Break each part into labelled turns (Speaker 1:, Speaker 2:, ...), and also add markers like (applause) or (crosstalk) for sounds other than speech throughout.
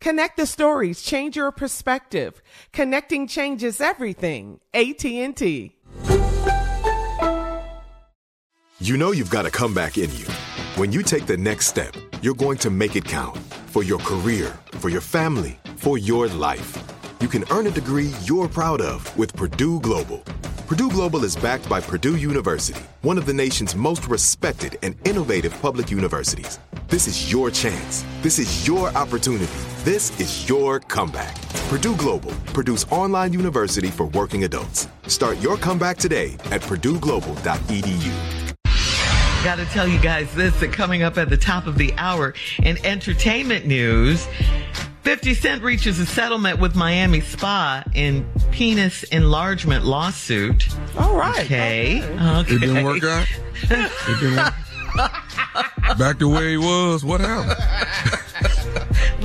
Speaker 1: Connect the stories, change your perspective. Connecting changes everything. AT&T.
Speaker 2: You know you've got a comeback in you. When you take the next step, you're going to make it count for your career, for your family, for your life. You can earn a degree you're proud of with Purdue Global. Purdue Global is backed by Purdue University, one of the nation's most respected and innovative public universities. This is your chance. This is your opportunity. This is your comeback. Purdue Global, Purdue's online university for working adults. Start your comeback today at purdueglobal.edu.
Speaker 3: Got to tell you guys this that coming up at the top of the hour in entertainment news. 50 Cent reaches a settlement with Miami Spa in penis enlargement lawsuit.
Speaker 1: All right.
Speaker 3: Okay.
Speaker 4: Okay. It didn't work out. It didn't work. (laughs) Back to where he was. What happened?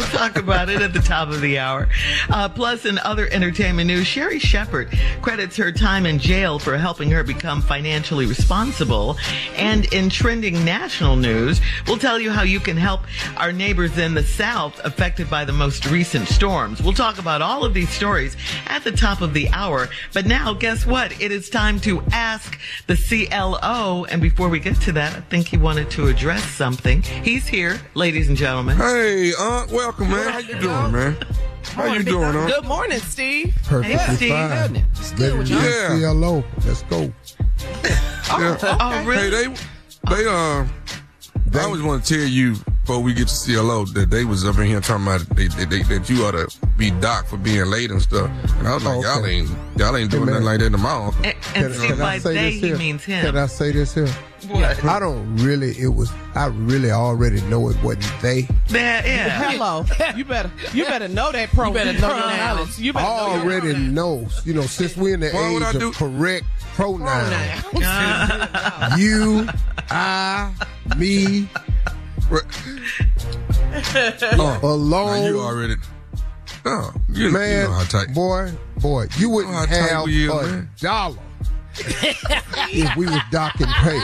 Speaker 4: (laughs)
Speaker 3: talk about it at the top of the hour. Uh, plus, in other entertainment news, Sherri Shepherd credits her time in jail for helping her become financially responsible. And in trending national news, we'll tell you how you can help our neighbors in the South affected by the most recent storms. We'll talk about all of these stories at the top of the hour. But now, guess what? It is time to ask the CLO. And before we get to that, I think he wanted to address something. He's here, ladies and gentlemen.
Speaker 4: Hey, welcome, man. How you doing, man? How you doing, Aunt?
Speaker 1: Good morning, Steve.
Speaker 5: Perfectly
Speaker 3: Hey, Steve.
Speaker 5: fine.
Speaker 1: good with you?
Speaker 4: Yeah.
Speaker 5: CLO. Let's go.
Speaker 4: Yeah.
Speaker 3: Oh, really?
Speaker 4: Hey, they, they, uh, I always want to tell you before we get to CLO that they was up in here talking about they, they, they, that you ought to be docked for being late and stuff. And I was like,
Speaker 5: Oh,
Speaker 4: y'all ain't, y'all ain't doing
Speaker 5: man.
Speaker 4: nothing like that to my uncle.
Speaker 3: And, and
Speaker 5: Can,
Speaker 3: see,
Speaker 5: can
Speaker 3: by
Speaker 5: I
Speaker 3: they,
Speaker 5: this
Speaker 3: he
Speaker 5: here?
Speaker 3: means
Speaker 5: Can. I say this here?
Speaker 3: What?
Speaker 5: I don't really. It was. I really already know it wasn't they.
Speaker 3: There, yeah.
Speaker 1: Hello. You better you better know that pro. You better know your pronouns. You better know your
Speaker 5: already know. You know, since we're in the
Speaker 4: Why would I
Speaker 5: age
Speaker 4: do-
Speaker 5: of correct pronouns,
Speaker 1: pronouns. (laughs)
Speaker 5: you, I, me,
Speaker 4: Oh,
Speaker 5: alone.
Speaker 4: now you already, oh, you,
Speaker 5: man,
Speaker 4: you know how tight.
Speaker 5: boy, boy, you wouldn't
Speaker 4: know how tight
Speaker 5: have
Speaker 4: we is,
Speaker 5: a
Speaker 4: man.
Speaker 5: dollar (laughs) if we was docking pay.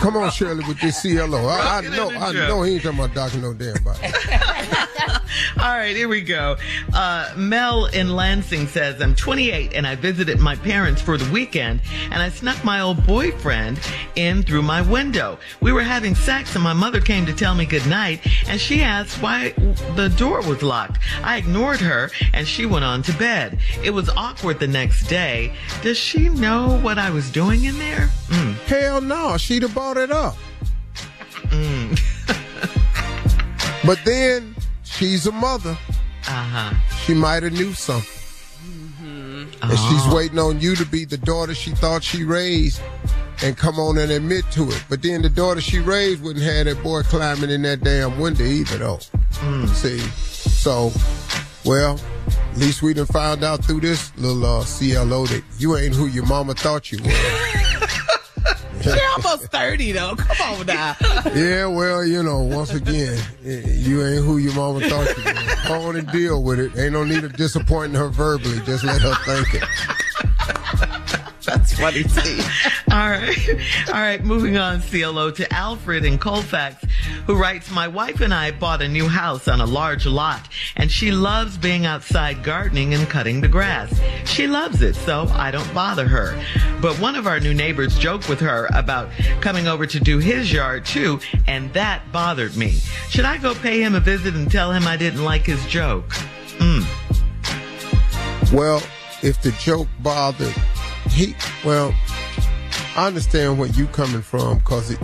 Speaker 5: Come on, Shirley, with this CLO. I, I know, I
Speaker 3: joke.
Speaker 5: know he ain't talking about docking no damn body.
Speaker 3: All right, here we go. Uh, Mel in Lansing says, I'm 28 and I visited my parents for the weekend and I snuck my old boyfriend in through my window. We were having sex and my mother came to tell me goodnight and she asked why the door was locked. I ignored her and she went on to bed. It was awkward the next day. Does she know what I was doing in there? Mm.
Speaker 5: Hell no, she'd have bought it up.
Speaker 3: Mm. (laughs)
Speaker 5: But then she's a mother.
Speaker 3: Uh-huh.
Speaker 5: She might have knew something. And she's waiting on you to be the daughter she thought she raised and come on and admit to it. But then the daughter she raised wouldn't have that boy climbing in that damn window either, though. See? So, well, at least we done found out through this little uh, CLO that you ain't who your mama thought you were.
Speaker 1: She (laughs) almost 30, though. Come on now.
Speaker 5: Yeah, well, you know, once again, you ain't who your mama thought you were. Go on and deal with it. Ain't no need of disappointing her verbally. Just let her think it.
Speaker 1: That's funny, too.
Speaker 3: All right. All right. Moving on, CLO to Alfred in Colfax, who writes, My wife and I bought a new house on a large lot, and she loves being outside gardening and cutting the grass. She loves it, so I don't bother her. But one of our new neighbors joked with her about coming over to do his yard too, and that bothered me. Should I go pay him a visit and tell him I didn't like his joke? Mm.
Speaker 5: Well, if the joke bothered he well, I understand where you're coming from because it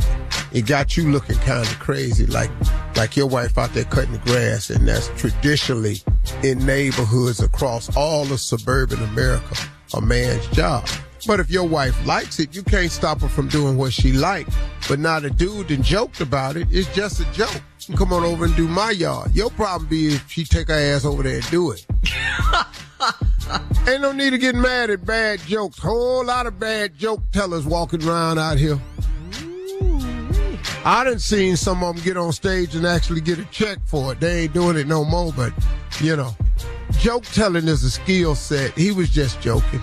Speaker 5: it got you looking kind of crazy, like like your wife out there cutting the grass, and that's traditionally in neighborhoods across all of suburban America a man's job. But if your wife likes it, you can't stop her from doing what she likes. But now the dude and joked about it. It's just a joke. Come on over and do my yard. Your problem be if she take her ass over there and do it. (laughs) Ain't no need to get mad at bad jokes. Whole lot of bad joke tellers walking around out here. I done seen some of them get on stage and actually get a check for it. They ain't doing it no more, but you know, joke telling is a skill set. He was just joking.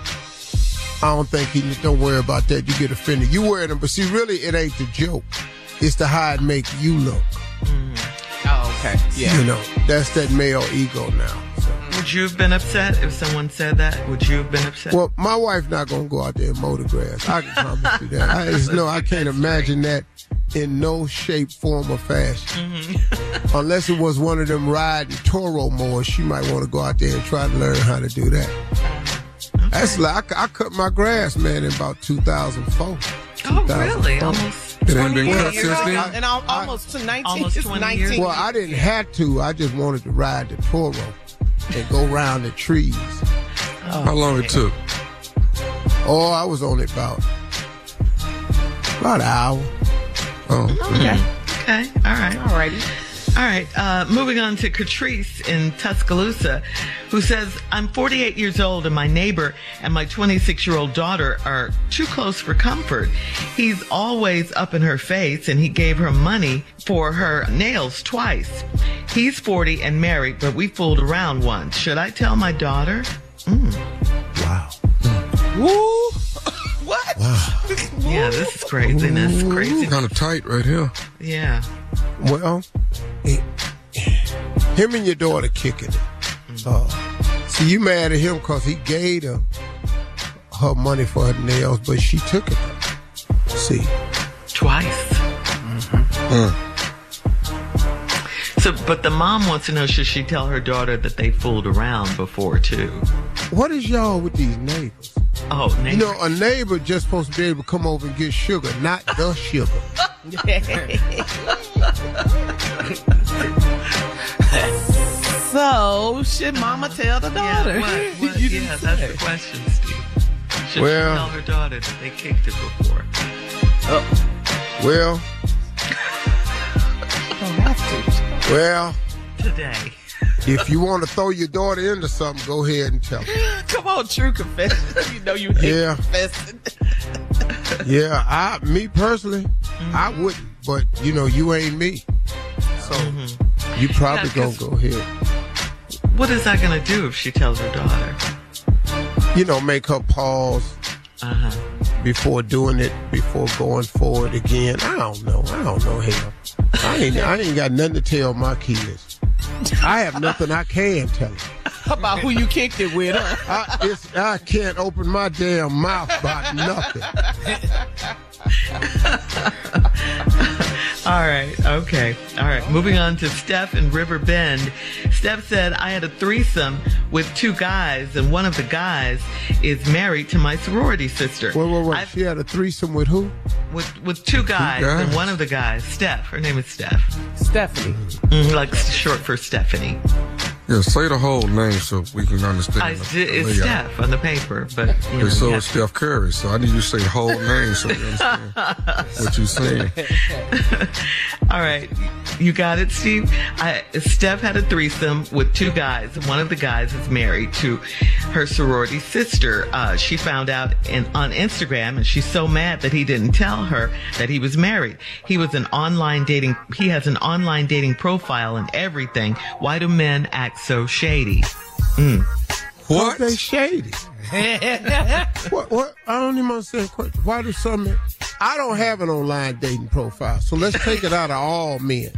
Speaker 5: I don't think he don't worry about that. You get offended. You wear them, but see, really, it ain't the joke. It's the how it make you look.
Speaker 1: Mm-hmm. Oh, okay. Yeah.
Speaker 5: You know, that's that male ego now.
Speaker 3: Would you have been upset if someone said that? Would you have been upset?
Speaker 5: Well, my wife not gonna go out there and mow the grass. I can promise you that. I just know I can't imagine that in no shape, form, or fashion. Mm-hmm. (laughs) Unless it was one of them riding Toro mowers, she might want to go out there and try to learn how to do that. Okay. That's like I, I, cut my grass, man, in about 2004.
Speaker 3: Oh, really? Almost.
Speaker 4: It ain't been cut since then.
Speaker 1: And almost to 19. Almost 20 19
Speaker 3: years.
Speaker 5: Well, I didn't have to. I just wanted to ride the Toro and go around the trees.
Speaker 4: Oh, How long it took?
Speaker 5: Oh, I was on it about about an hour.
Speaker 3: Oh, okay. Okay. All right.
Speaker 1: All righty.
Speaker 3: All right, uh, moving on to Catrice in Tuscaloosa, who says, I'm 48 years old and my neighbor and my 26 year old daughter are too close for comfort. He's always up in her face and he gave her money for her nails twice. He's 40 and married, but we fooled around once. Should I tell my daughter?
Speaker 5: Mm. Wow.
Speaker 1: Woo!
Speaker 3: Wow. yeah, this is craziness. Crazy.
Speaker 4: Kind of tight right here.
Speaker 3: Yeah.
Speaker 5: Well, it, him and your daughter kicking it. Uh, see, you mad at him because he gave her her money for her nails, but she took it. See,
Speaker 3: twice. Mm-hmm. Mm. So, but the mom wants to know: Should she tell her daughter that they fooled around before too?
Speaker 5: What is y'all with these neighbors?
Speaker 3: Oh, neighbor.
Speaker 5: You know, a neighbor just supposed to be able to come over and get sugar, not the sugar. (laughs)
Speaker 1: so, should mama tell the daughter? (laughs)
Speaker 3: Yeah, what, what, yeah that's the question, Steve. Should well, she tell her daughter that they kicked it before?
Speaker 5: Oh. Well.
Speaker 1: don't have
Speaker 5: to. Well.
Speaker 3: Today.
Speaker 5: if you want to throw your daughter into something, go ahead and tell her. (laughs)
Speaker 1: Come on, true confession. You know you hate yeah. confessing.
Speaker 5: yeah, I me personally, mm-hmm. I wouldn't, but you know, you ain't me. So mm-hmm. you probably yeah, gonna go ahead.
Speaker 3: What is that gonna do if she tells her daughter?
Speaker 5: You know, make her pause uh-huh. before doing it, before going forward again. I don't know. I don't know hell. I ain't I ain't got nothing to tell my kids. I have nothing I can tell.
Speaker 1: About who you kicked it with,
Speaker 5: huh? I, I can't open my damn mouth about nothing.
Speaker 3: All right. Okay. All right. Moving on to Steph in River Bend. Steph said, I had a threesome with two guys, and one of the guys is married to my sorority sister.
Speaker 5: Wait, wait, wait. I've, she had a threesome with who?
Speaker 3: With with two guys, two guys, and one of the guys, Steph. Her name is Steph.
Speaker 1: Stephanie.
Speaker 3: Mm, like short for Stephanie.
Speaker 4: Yeah, say the whole name so we can understand.
Speaker 3: I, it's Steph on the paper, but
Speaker 4: you know, so it's Steph Curry. So I need you to say the whole name so we (laughs) understand what you're saying. (laughs)
Speaker 3: All right, you got it, Steve. I, Steph had a threesome with two guys. One of the guys is married to her sorority sister. Uh, she found out in, on Instagram, and she's so mad that he didn't tell her that he was married. He was an online dating. He has an online dating profile and everything. Why do men act so shady. Mm.
Speaker 5: What? They shady. (laughs) what, what? I don't even understand. Why do some I don't have an online dating profile, so let's take it out of all men.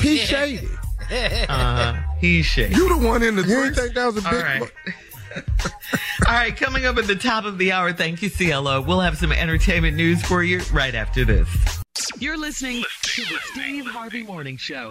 Speaker 5: He's shady. (laughs)
Speaker 3: Uh, he's shady.
Speaker 4: You the one in the.
Speaker 5: You didn't think that was a big. All
Speaker 3: right. (laughs) all right, coming up at the top of the hour. Thank you, CLO. We'll have some entertainment news for you right after this.
Speaker 6: You're listening to the Steve Harvey Morning Show.